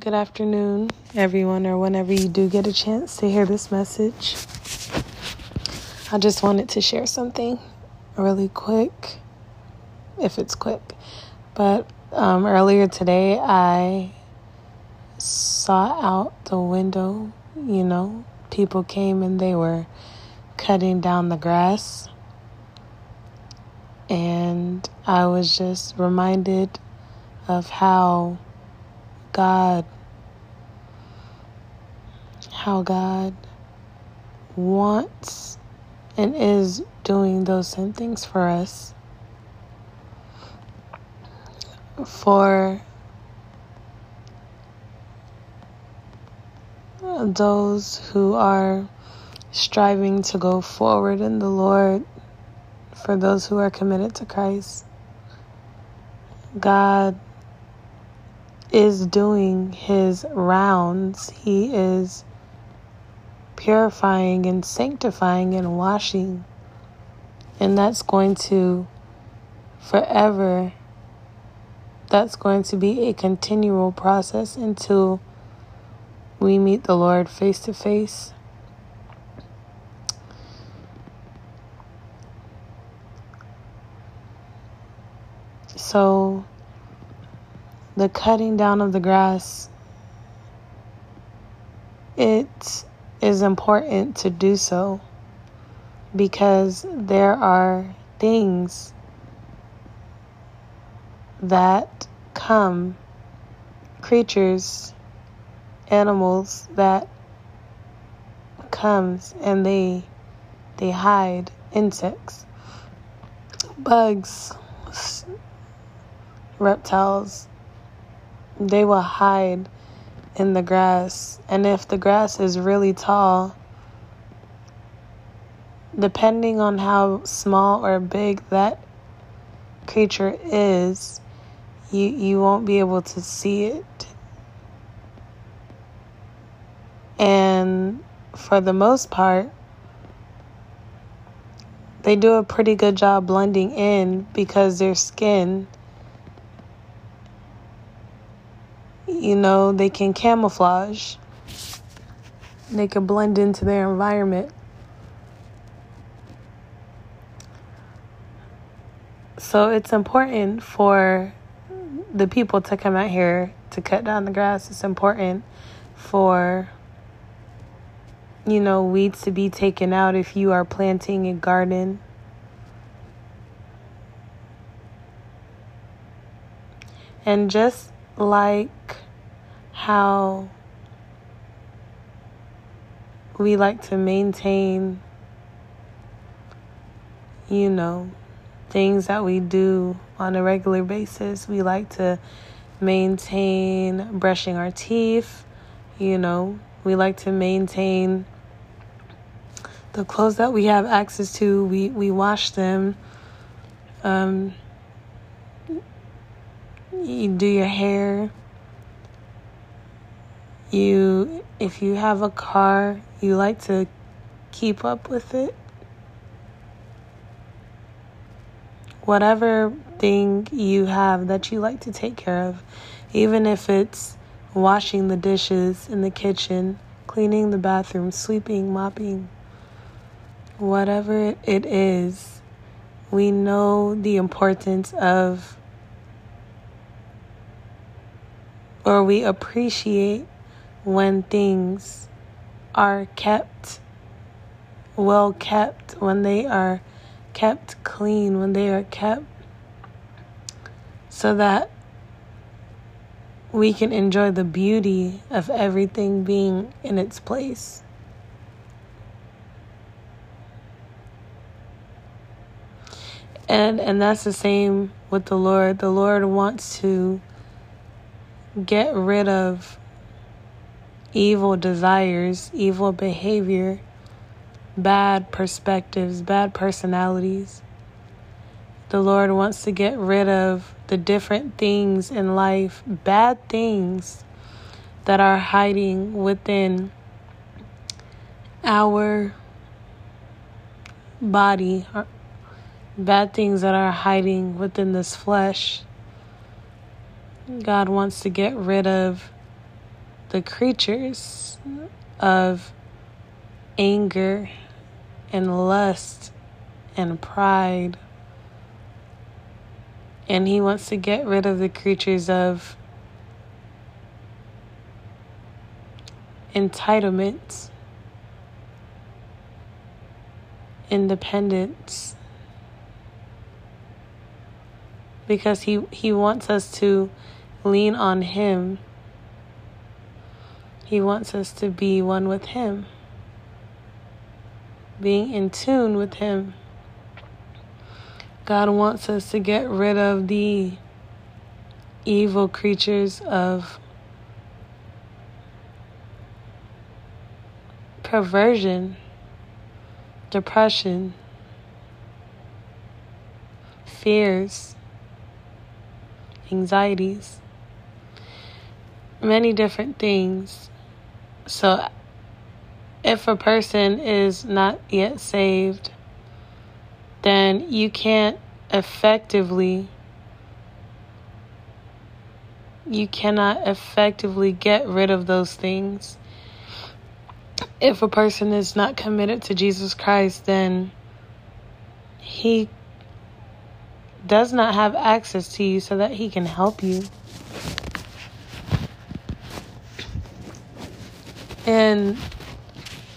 Good afternoon, everyone, or whenever you do get a chance to hear this message. I just wanted to share something really quick, if it's quick. But um, earlier today, I saw out the window, you know, people came and they were cutting down the grass. And I was just reminded of how God, how God wants and is doing those same things for us. For those who are striving to go forward in the Lord, for those who are committed to Christ, God is doing his rounds. He is purifying and sanctifying and washing. And that's going to forever, that's going to be a continual process until we meet the Lord face to face. So, the cutting down of the grass, it is important to do so because there are things that come, creatures, animals that comes and they they hide insects, bugs, reptiles, they will hide in the grass. And if the grass is really tall, depending on how small or big that creature is, you, you won't be able to see it. And for the most part, they do a pretty good job blending in because their skin you know, they can camouflage, they can blend into their environment. So it's important for the people to come out here to cut down the grass. It's important for, you know, weeds to be taken out if you are planting a garden. And just like how we like to maintain, you know, things that we do on a regular basis. We like to maintain brushing our teeth, you know, we like to maintain the clothes that we have access to, we, we wash them. Um, you do your hair you if you have a car you like to keep up with it. Whatever thing you have that you like to take care of even if it's washing the dishes in the kitchen cleaning the bathroom sweeping mopping whatever it is we know the importance of or we appreciate when things are kept well kept, when they are kept clean, when they are kept so that we can enjoy the beauty of everything being in its place. And and that's the same with the Lord. The Lord wants to get rid of evil desires, evil behavior, bad perspectives, bad personalities. The Lord wants to get rid of the different things in life, bad things that are hiding within our body, bad things that are hiding within this flesh. God wants to get rid of the creatures of anger and lust and pride. And he wants to get rid of the creatures of entitlement, independence, because he, he wants us to lean on him. He wants us to be one with him, being in tune with him. God wants us to get rid of the evil creatures of perversion, depression, fears, anxieties, many different things. So, if a person is not yet saved, then you can't effectively you cannot effectively get rid of those things if a person is not committed to Jesus Christ, then he does not have access to you so that he can help you. And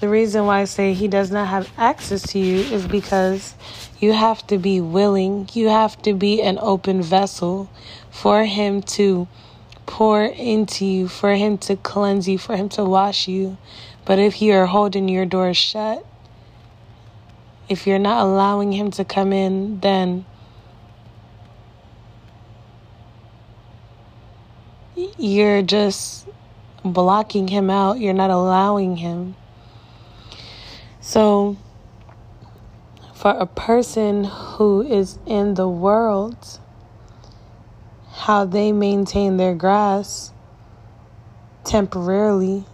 the reason why I say he does not have access to you is because you have to be willing, you have to be an open vessel for him to pour into you, for him to cleanse you, for him to wash you, but if you are holding your door shut, if you're not allowing Him to come in, then you're just blocking Him out. You're not allowing Him. So, for a person who is in the world, how they maintain their grass temporarily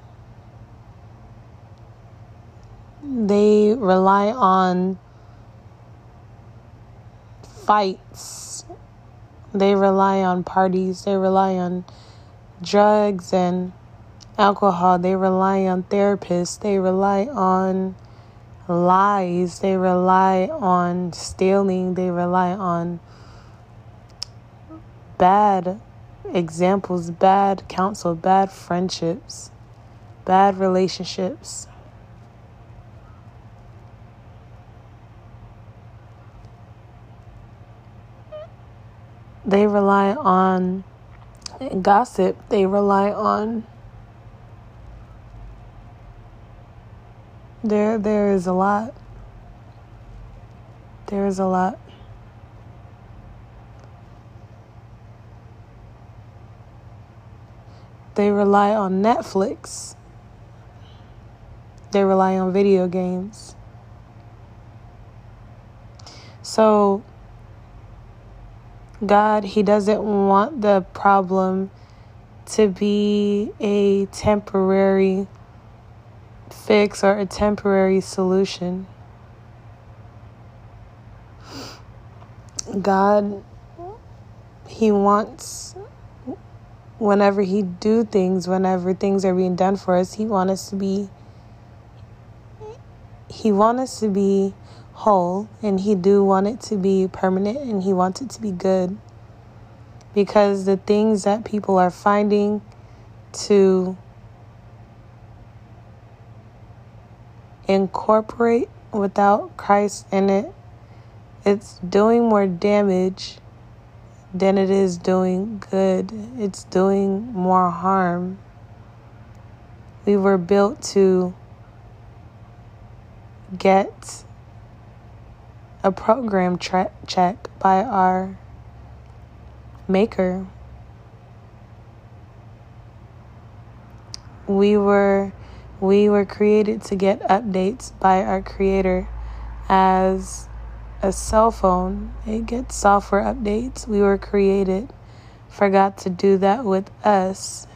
they rely on fights. They rely on parties. They rely on drugs and alcohol. They rely on therapists. They rely on lies. They rely on stealing. They rely on bad examples, bad counsel, bad friendships, bad relationships. they rely on gossip, they rely on there there is a lot. There is a lot. They rely on Netflix. They rely on video games. So God, He doesn't want the problem to be a temporary fix or a temporary solution. God, He wants whenever He do things, whenever things are being done for us, He wants us to be He wants us to be whole and he do want it to be permanent and he wants it to be good because the things that people are finding to incorporate without Christ in it it's doing more damage than it is doing good it's doing more harm we were built to get a program tra- check by our maker. We were we were created to get updates by our creator as a cell phone. It gets software updates. We were created for God to do that with us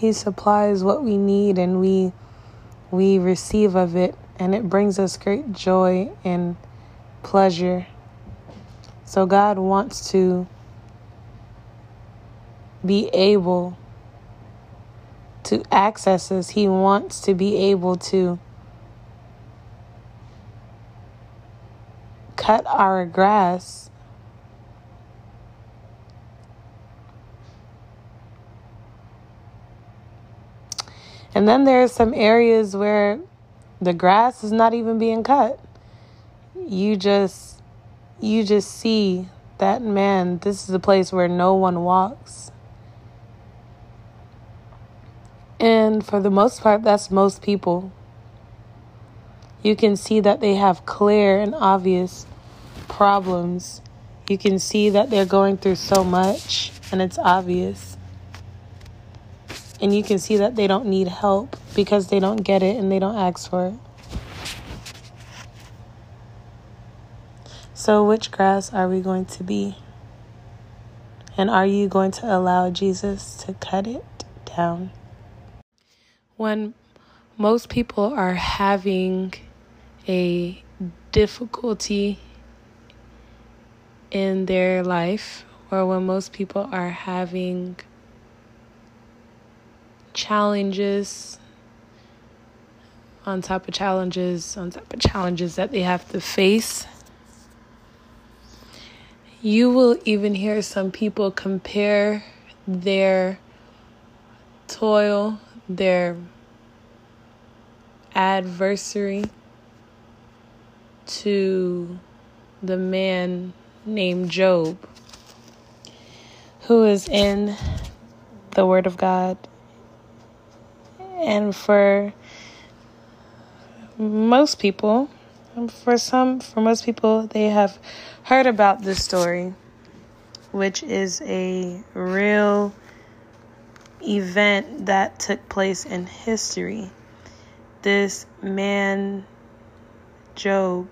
He supplies what we need and we we receive of it and it brings us great joy and pleasure. So God wants to be able to access us. He wants to be able to cut our grass. And then there are some areas where the grass is not even being cut. You just you just see that man, this is a place where no one walks. And for the most part, that's most people. You can see that they have clear and obvious problems. You can see that they're going through so much, and it's obvious. And you can see that they don't need help because they don't get it and they don't ask for it. So, which grass are we going to be? And are you going to allow Jesus to cut it down? When most people are having a difficulty in their life, or when most people are having challenges on top of challenges on top of challenges that they have to face. You will even hear some people compare their toil, their adversary to the man named Job, who is in the Word of God. And for most people, for some, for most people, they have heard about this story, which is a real event that took place in history. This man, Job,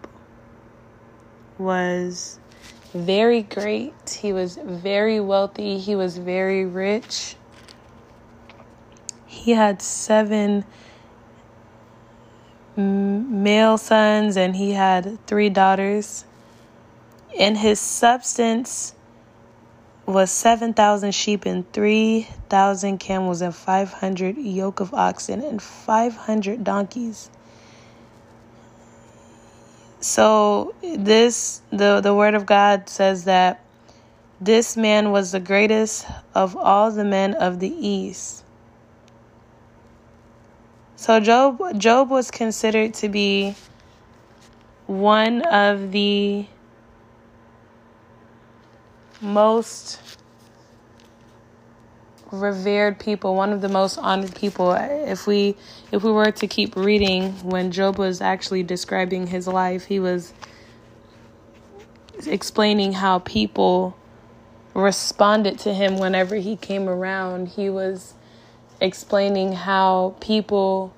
was very great. He was very wealthy. He was very rich. He had seven male sons and he had three daughters. And his substance was 7,000 sheep and 3,000 camels and 500 yoke of oxen and 500 donkeys. So this the the word of God says that this man was the greatest of all the men of the east. So Job Job was considered to be one of the most revered people, one of the most honored people. If we if we were to keep reading when Job was actually describing his life, he was explaining how people responded to him whenever he came around. He was explaining how people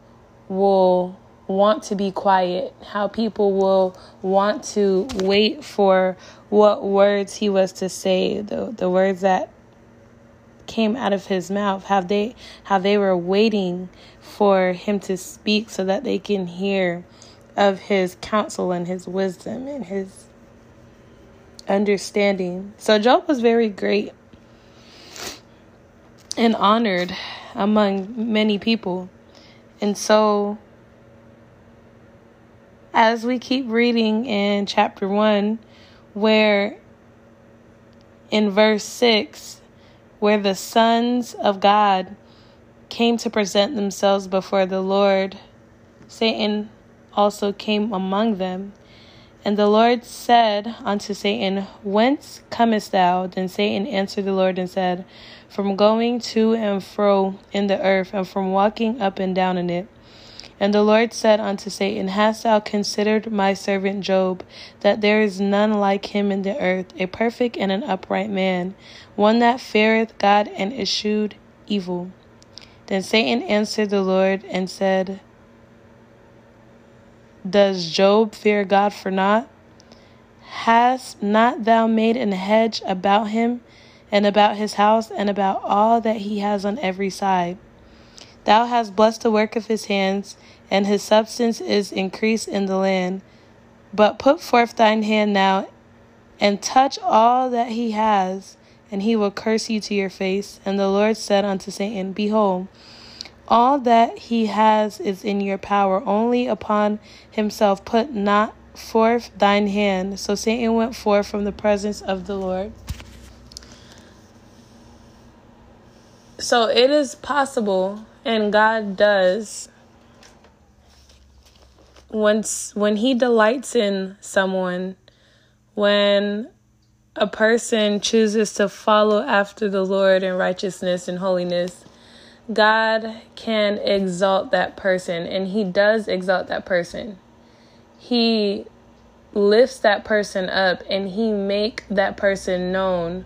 will want to be quiet, how people will want to wait for what words he was to say, the the words that came out of his mouth, how they how they were waiting for him to speak so that they can hear of his counsel and his wisdom and his understanding. So Job was very great and honored among many people. And so as we keep reading in chapter 1 where in verse 6 where the sons of God came to present themselves before the Lord, Satan also came among them. And the Lord said unto Satan, Whence comest thou? Then Satan answered the Lord and said, From going to and fro in the earth, and from walking up and down in it. And the Lord said unto Satan, Hast thou considered my servant Job, that there is none like him in the earth, a perfect and an upright man, one that feareth God and eschewed evil? Then Satan answered the Lord and said, Does Job fear God for naught? Hast not thou made an hedge about him, and about his house, and about all that he has on every side? Thou hast blessed the work of his hands, and his substance is increased in the land. But put forth thine hand now, and touch all that he has, and he will curse you to your face. And the Lord said unto Satan, Behold, all that he has is in your power, only upon himself put not forth thine hand. So Satan went forth from the presence of the Lord. So it is possible, and God does, once when He delights in someone, when a person chooses to follow after the Lord in righteousness and holiness, God can exalt that person, and He does exalt that person. He lifts that person up, and He make that person known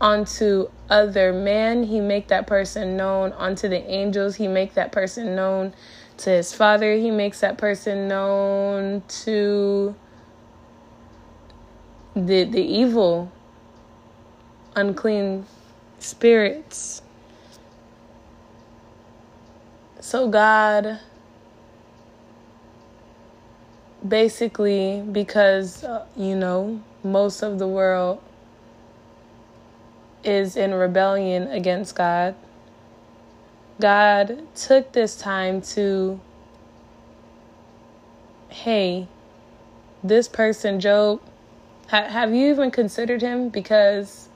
onto other men. He make that person known onto the angels. He make that person known to His Father. He makes that person known to the the evil unclean spirits so god basically because uh, you know most of the world is in rebellion against god god took this time to hey this person job have you even considered him? Because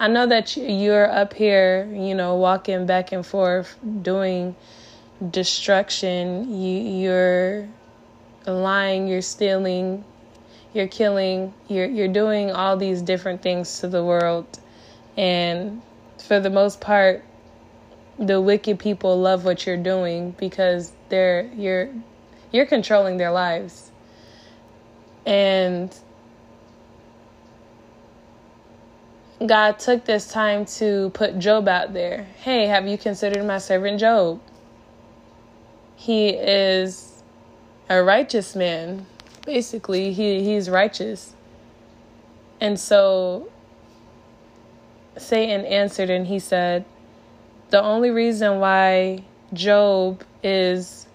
I know that you're up here, you know, walking back and forth, doing destruction. You, you're lying, you're stealing, you're killing, you're you're doing all these different things to the world, and for the most part, the wicked people love what you're doing because they're you're you're controlling their lives, and God took this time to put Job out there. Hey, have you considered my servant Job? He is a righteous man. Basically, he, he's righteous. And so Satan answered and he said, The only reason why Job is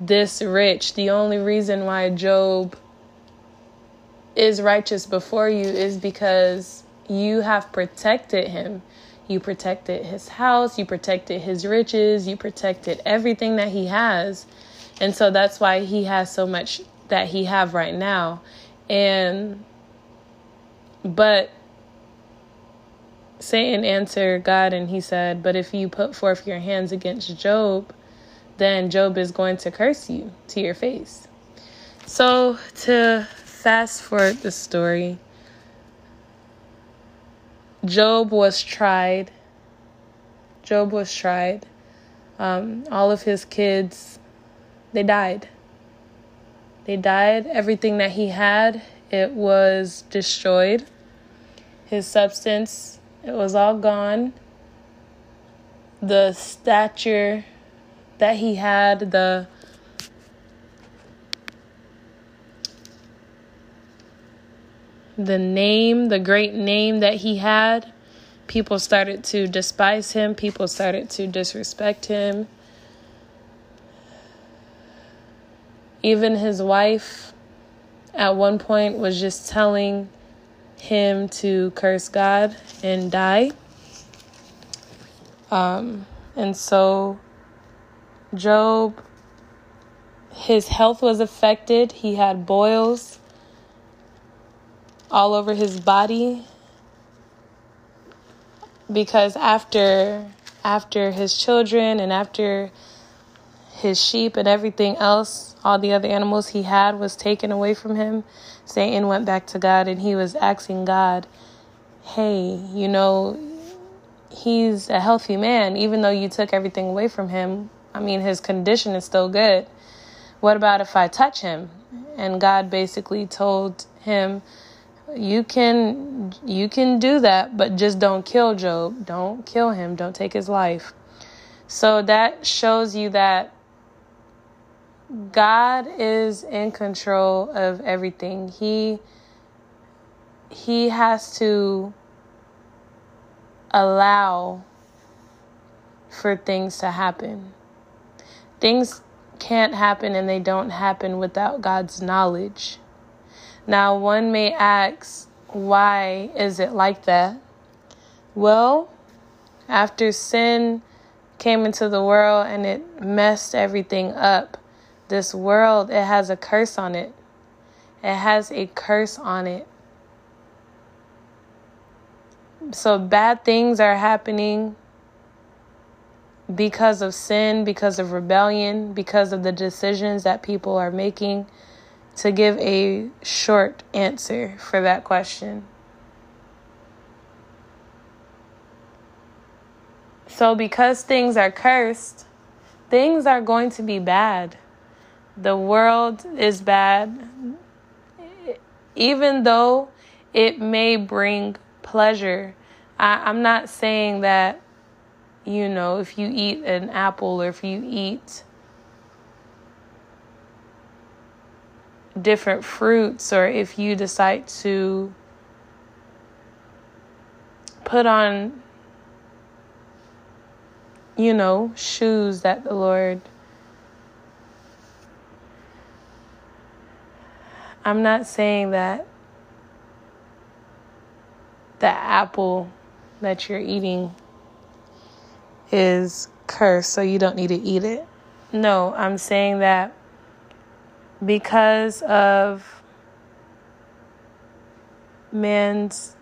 this rich, the only reason why Job is righteous before you is because you have protected him. You protected his house, you protected his riches, you protected everything that he has. And so that's why he has so much that he have right now. And but Satan answered God and he said, But if you put forth your hands against Job, then Job is going to curse you to your face. So to fast forward the story, Job was tried. Job was tried. Um, all of his kids, they died. They died. Everything that he had, it was destroyed. His substance, it was all gone. The stature that he had, the the name, the great name that he had, people started to despise him, people started to disrespect him. Even his wife at one point was just telling him to curse God and die. Um, and so Job, his health was affected. He had boils all over his body because after after his children and after his sheep and everything else, all the other animals he had was taken away from him. Satan went back to God and he was asking God, Hey, you know, he's a healthy man, even though you took everything away from him. I mean, his condition is still good. What about if I touch him? And God basically told him, you can you can do that but just don't kill job don't kill him don't take his life so that shows you that god is in control of everything. He he has to allow for things to happen. Things can't happen and they don't happen without god's knowledge. Now, one may ask, why is it like that? Well, after sin came into the world and it messed everything up, this world, it has a curse on it. It has a curse on it. So bad things are happening because of sin, because of rebellion, because of the decisions that people are making to give a short answer for that question. So, because things are cursed, things are going to be bad. The world is bad. Even though it may bring pleasure, I, am not saying that, you know, if you eat an apple or if you eat different fruits or if you decide to put on you know shoes that the lord i'm not saying that the apple that you're eating is cursed so you don't need to eat it. No i'm saying that because of man's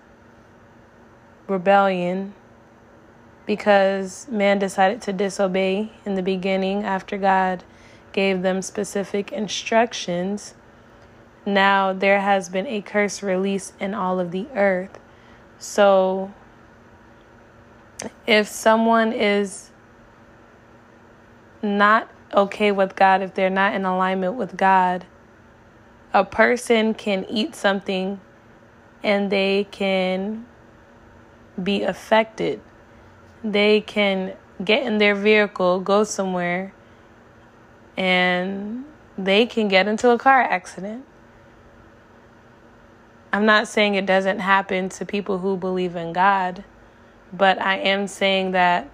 rebellion, because man decided to disobey in the beginning after God gave them specific instructions, now there has been a curse released in all of the earth. So, if someone is not okay with God, if they're not in alignment with God, a person can eat something and they can be affected. They can get in their vehicle, go somewhere, and they can get into a car accident. I'm not saying it doesn't happen to people who believe in God, but I am saying that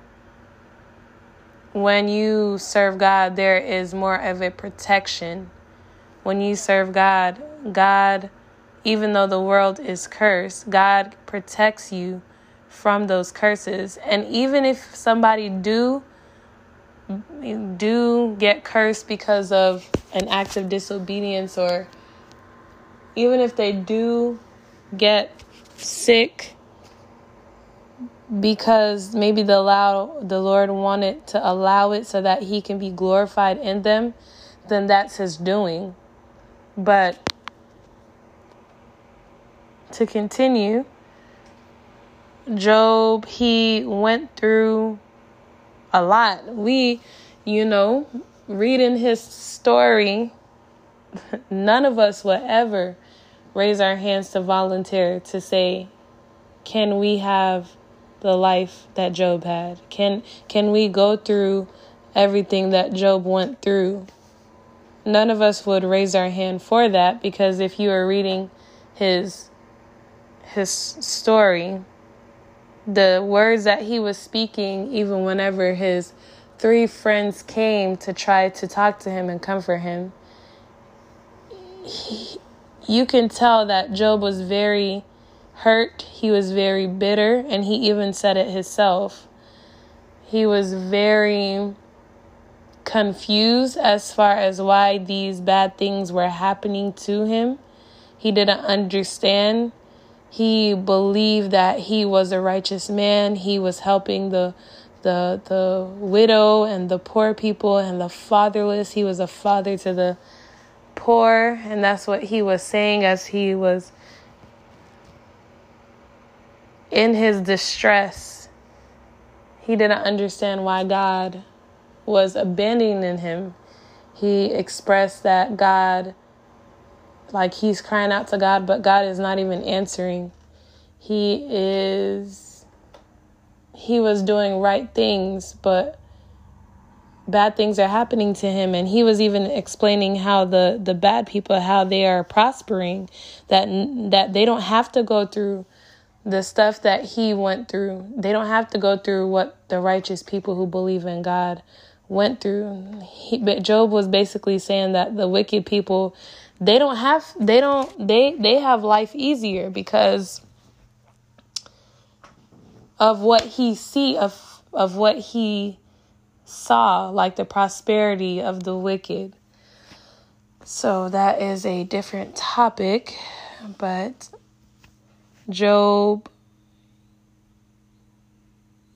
when you serve God, there is more of a protection. When you serve God, God, even though the world is cursed, God protects you from those curses. And even if somebody do do get cursed because of an act of disobedience or even if they do get sick because maybe the allow the Lord wanted to allow it so that he can be glorified in them, then that's his doing. But to continue, Job, he went through a lot. We, you know, reading his story, none of us will ever raise our hands to volunteer to say, Can we have the life that Job had? Can can we go through everything that Job went through? None of us would raise our hand for that because if you are reading his his story, the words that he was speaking even whenever his three friends came to try to talk to him and comfort him, he, you can tell that Job was very hurt. He was very bitter, and he even said it himself. He was very confused as far as why these bad things were happening to him. He didn't understand. He believed that he was a righteous man. He was helping the the the widow and the poor people and the fatherless. He was a father to the poor, and that's what he was saying as he was in his distress, he didn't understand why God was abandoning him. He expressed that God, like he's crying out to God, but God is not even answering. He is, he was doing right things, but bad things are happening to him and he was even explaining how the the bad people how they are prospering that that they don't have to go through the stuff that he went through. They don't have to go through what the righteous people who believe in God went through. He, but Job was basically saying that the wicked people, they don't have they don't they they have life easier because of what he see of of what he saw like the prosperity of the wicked so that is a different topic but job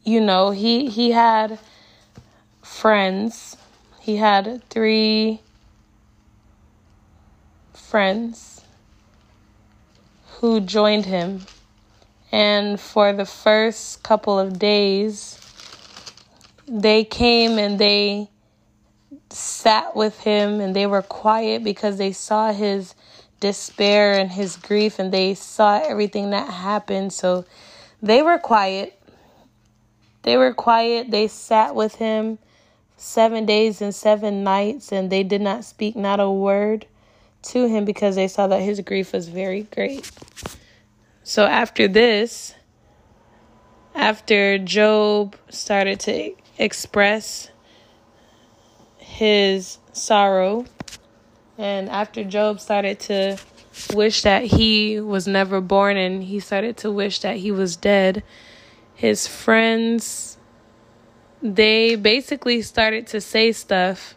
you know he he had friends he had three friends who joined him. And for the first couple of days, they came and they sat with him and they were quiet because they saw his despair and his grief and they saw everything that happened. So they were quiet. They were quiet. They sat with him seven days and seven nights and they did not speak not a word to him because they saw that his grief was very great. So after this, after Job started to express his sorrow, and after Job started to wish that he was never born and he started to wish that he was dead, his friends they basically started to say stuff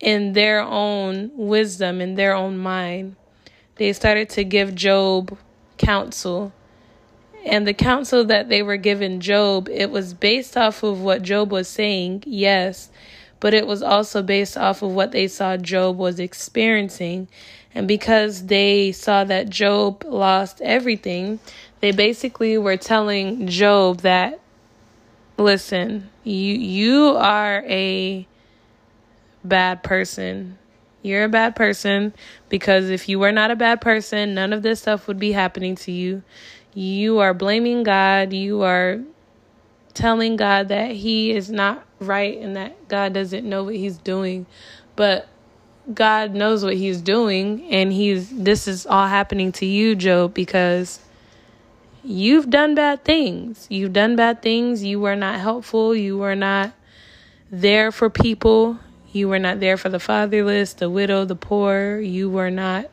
in their own wisdom, in their own mind. They started to give Job counsel. And the counsel that they were giving Job, it was based off of what Job was saying, yes, but it was also based off of what they saw Job was experiencing. And because they saw that Job lost everything, they basically were telling Job that listen, you you are a bad person. You're a bad person because if you were not a bad person, none of this stuff would be happening to you. You are blaming God. You are telling God that He is not right and that God doesn't know what He's doing. But God knows what He's doing, and He's this is all happening to you, Job, because you've done bad things. You've done bad things. You were not helpful. You were not there for people. You were not there for the fatherless, the widow, the poor. You were not.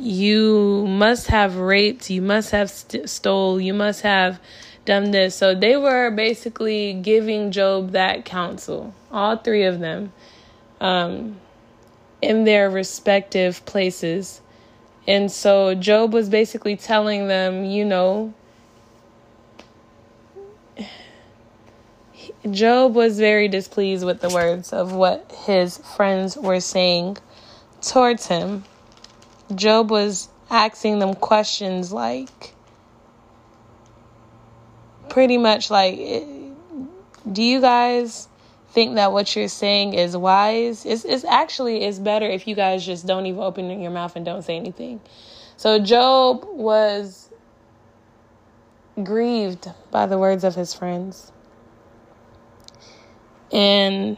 You must have raped. You must have st- stole. You must have done this. So they were basically giving Job that counsel, all three of them, um, in their respective places. And so Job was basically telling them, you know, Job was very displeased with the words of what his friends were saying towards him. Job was asking them questions like, pretty much like, do you guys think that what you're saying is wise? It's, it's actually, it's better if you guys just don't even open your mouth and don't say anything. So Job was grieved by the words of his friends. And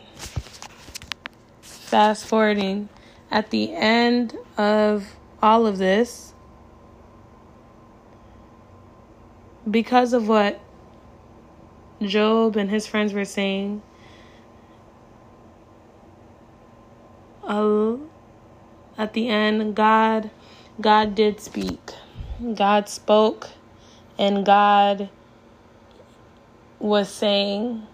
fast forwarding, at the end of all of this, because of what Job and his friends were saying, at the end, God, God did speak. God spoke, and God was saying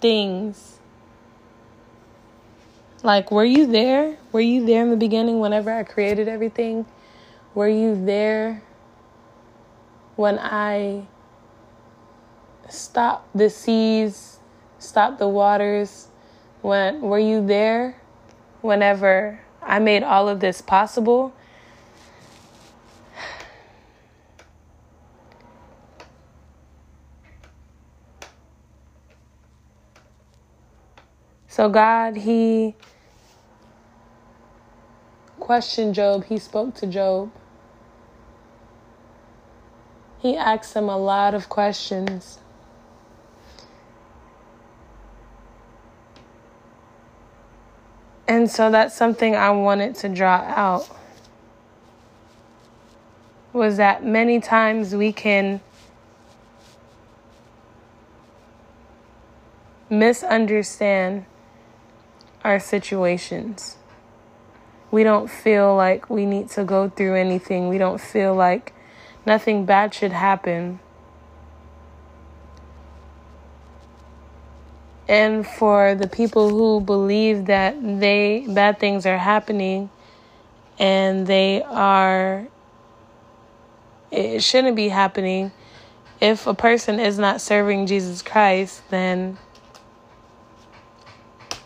things. Like, were you there? Were you there in the beginning whenever I created everything? Were you there when I stopped the seas, stopped the waters? When were you there whenever I made all of this possible? So God, He questioned Job, He spoke to Job. He asked him a lot of questions. And so that's something I wanted to draw out was that many times we can misunderstand our situations. We don't feel like we need to go through anything. We don't feel like nothing bad should happen. And for the people who believe that they bad things are happening and they are it shouldn't be happening if a person is not serving Jesus Christ, then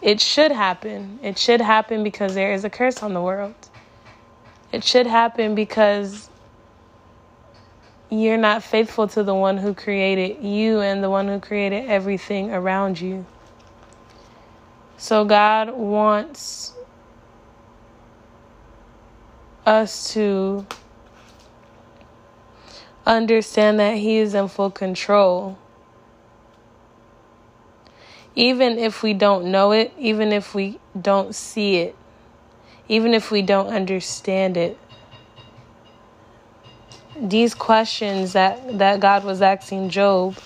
it should happen. It should happen because there is a curse on the world. It should happen because you're not faithful to the one who created you and the one who created everything around you. So God wants us to understand that He is in full control. Even if we don't know it, even if we don't see it, even if we don't understand it. These questions that, that God was asking Job,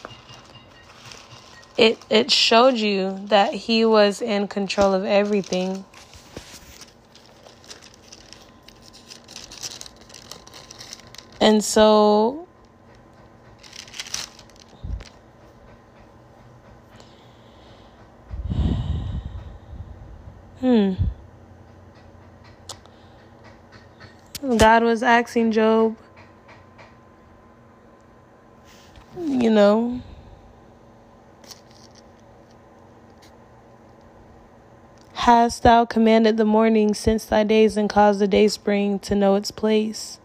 it, it showed you that he was in control of everything. And so Hmm. God was asking Job, you know, Hast thou commanded the morning since thy days and caused the day spring to know its place?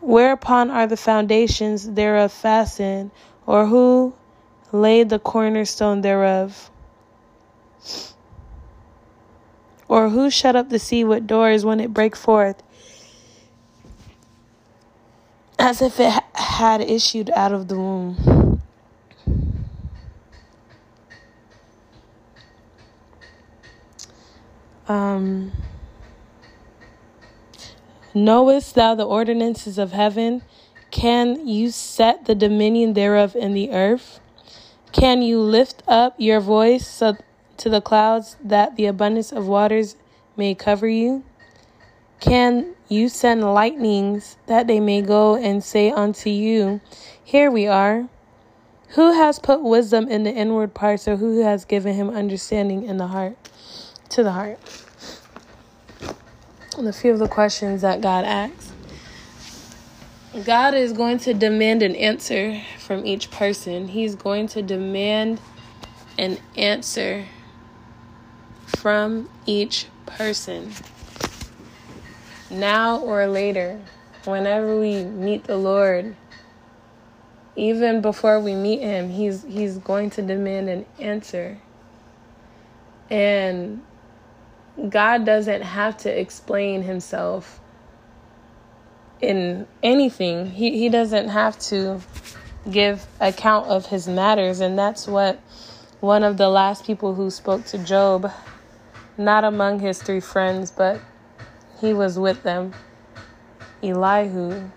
Whereupon are the foundations thereof fastened, or who laid the cornerstone thereof? Or who shut up the sea with doors when it brake forth, as if it had issued out of the womb? Um, knowest thou the ordinances of heaven? Can you set the dominion thereof in the earth? Can you lift up your voice so to the clouds that the abundance of waters may cover you? Can you send lightnings that they may go and say unto you, Here we are? Who has put wisdom in the inward parts, or who has given him understanding in the heart? To the heart. And a few of the questions that God asks. God is going to demand an answer from each person. He's going to demand an answer from each person. Now or later, whenever we meet the Lord, even before we meet him, he's he's going to demand an answer. And God doesn't have to explain himself in anything. He he doesn't have to give account of his matters and that's what one of the last people who spoke to Job not among his three friends but he was with them Elihu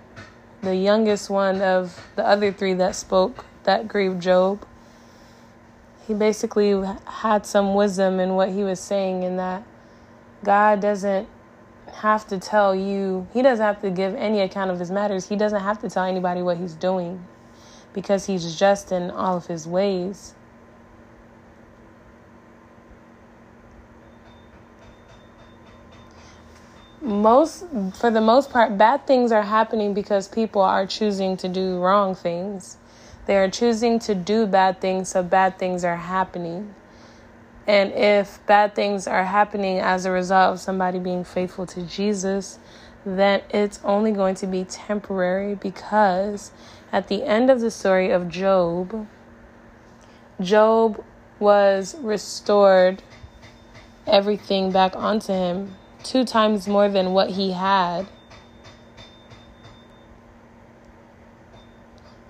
the youngest one of the other three that spoke that grieved Job he basically had some wisdom in what he was saying in that God doesn't have to tell you, he doesn't have to give any account of his matters. He doesn't have to tell anybody what he's doing because he's just in all of his ways. Most, for the most part, bad things are happening because people are choosing to do wrong things. They are choosing to do bad things, so bad things are happening. And if bad things are happening as a result of somebody being faithful to Jesus, then it's only going to be temporary because at the end of the story of Job, Job was restored everything back onto him two times more than what he had.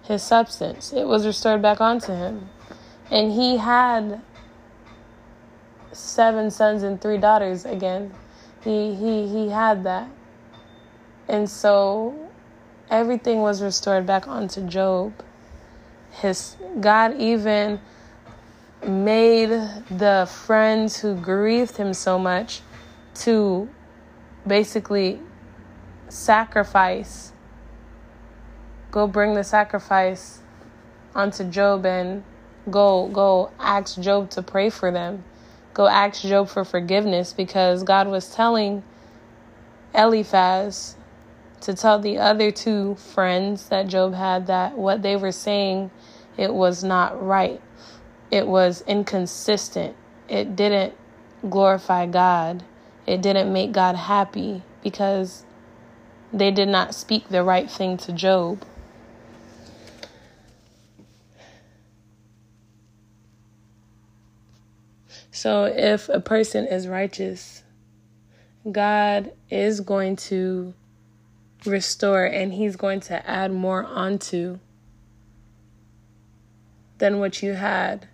His substance, it was restored back onto him. And he had seven sons and three daughters again. He he he had that. And so everything was restored back onto Job. his God even made the friends who grieved him so much to basically sacrifice go bring the sacrifice onto Job and go go ask Job to pray for them. Go ask Job for forgiveness because God was telling Eliphaz to tell the other two friends that Job had that what they were saying it was not right. It was inconsistent. It didn't glorify God. It didn't make God happy because they did not speak the right thing to Job. So if a person is righteous, God is going to restore and he's going to add more onto than what you had.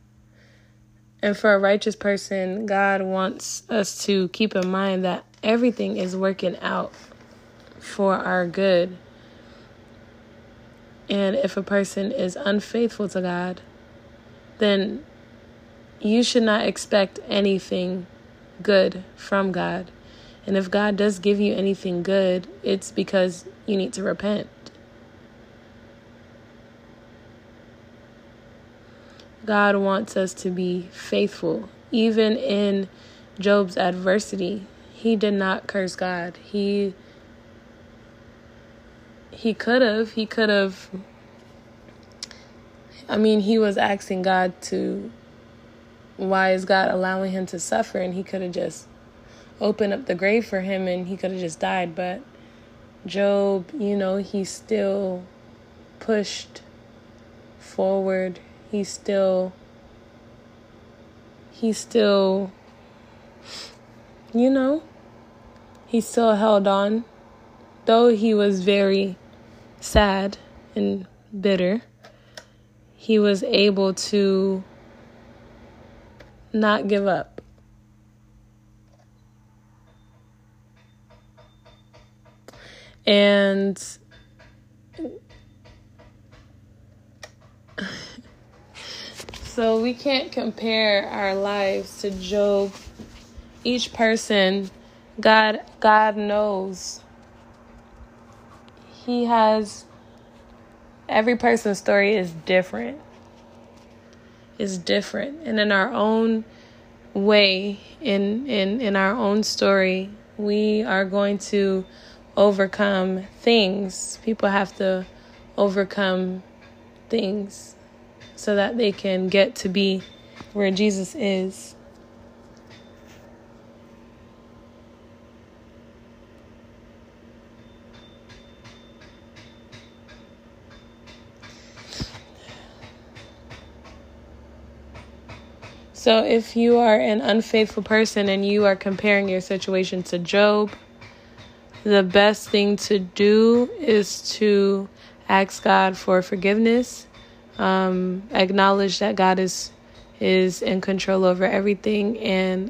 And for a righteous person, God wants us to keep in mind that everything is working out for our good. And if a person is unfaithful to God, then you should not expect anything good from God. And if God does give you anything good, it's because you need to repent. God wants us to be faithful. Even in Job's adversity, he did not curse God. He he could have, he could have I mean, he was asking God to why is God allowing him to suffer? And he could have just opened up the grave for him and he could have just died. But Job, you know, he still pushed forward. He still, he still, you know, he still held on. Though he was very sad and bitter, he was able to not give up. And so we can't compare our lives to Job. Each person, God God knows. He has every person's story is different is different. And in our own way in in in our own story we are going to overcome things. People have to overcome things so that they can get to be where Jesus is So if you are an unfaithful person and you are comparing your situation to Job, the best thing to do is to ask God for forgiveness, um, acknowledge that God is is in control over everything, and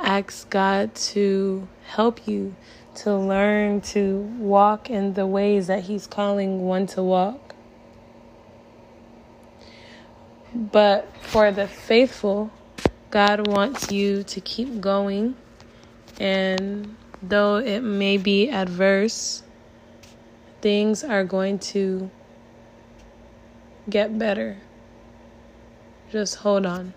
ask God to help you to learn to walk in the ways that He's calling one to walk. But for the faithful, God wants you to keep going. And though it may be adverse, things are going to get better. Just hold on.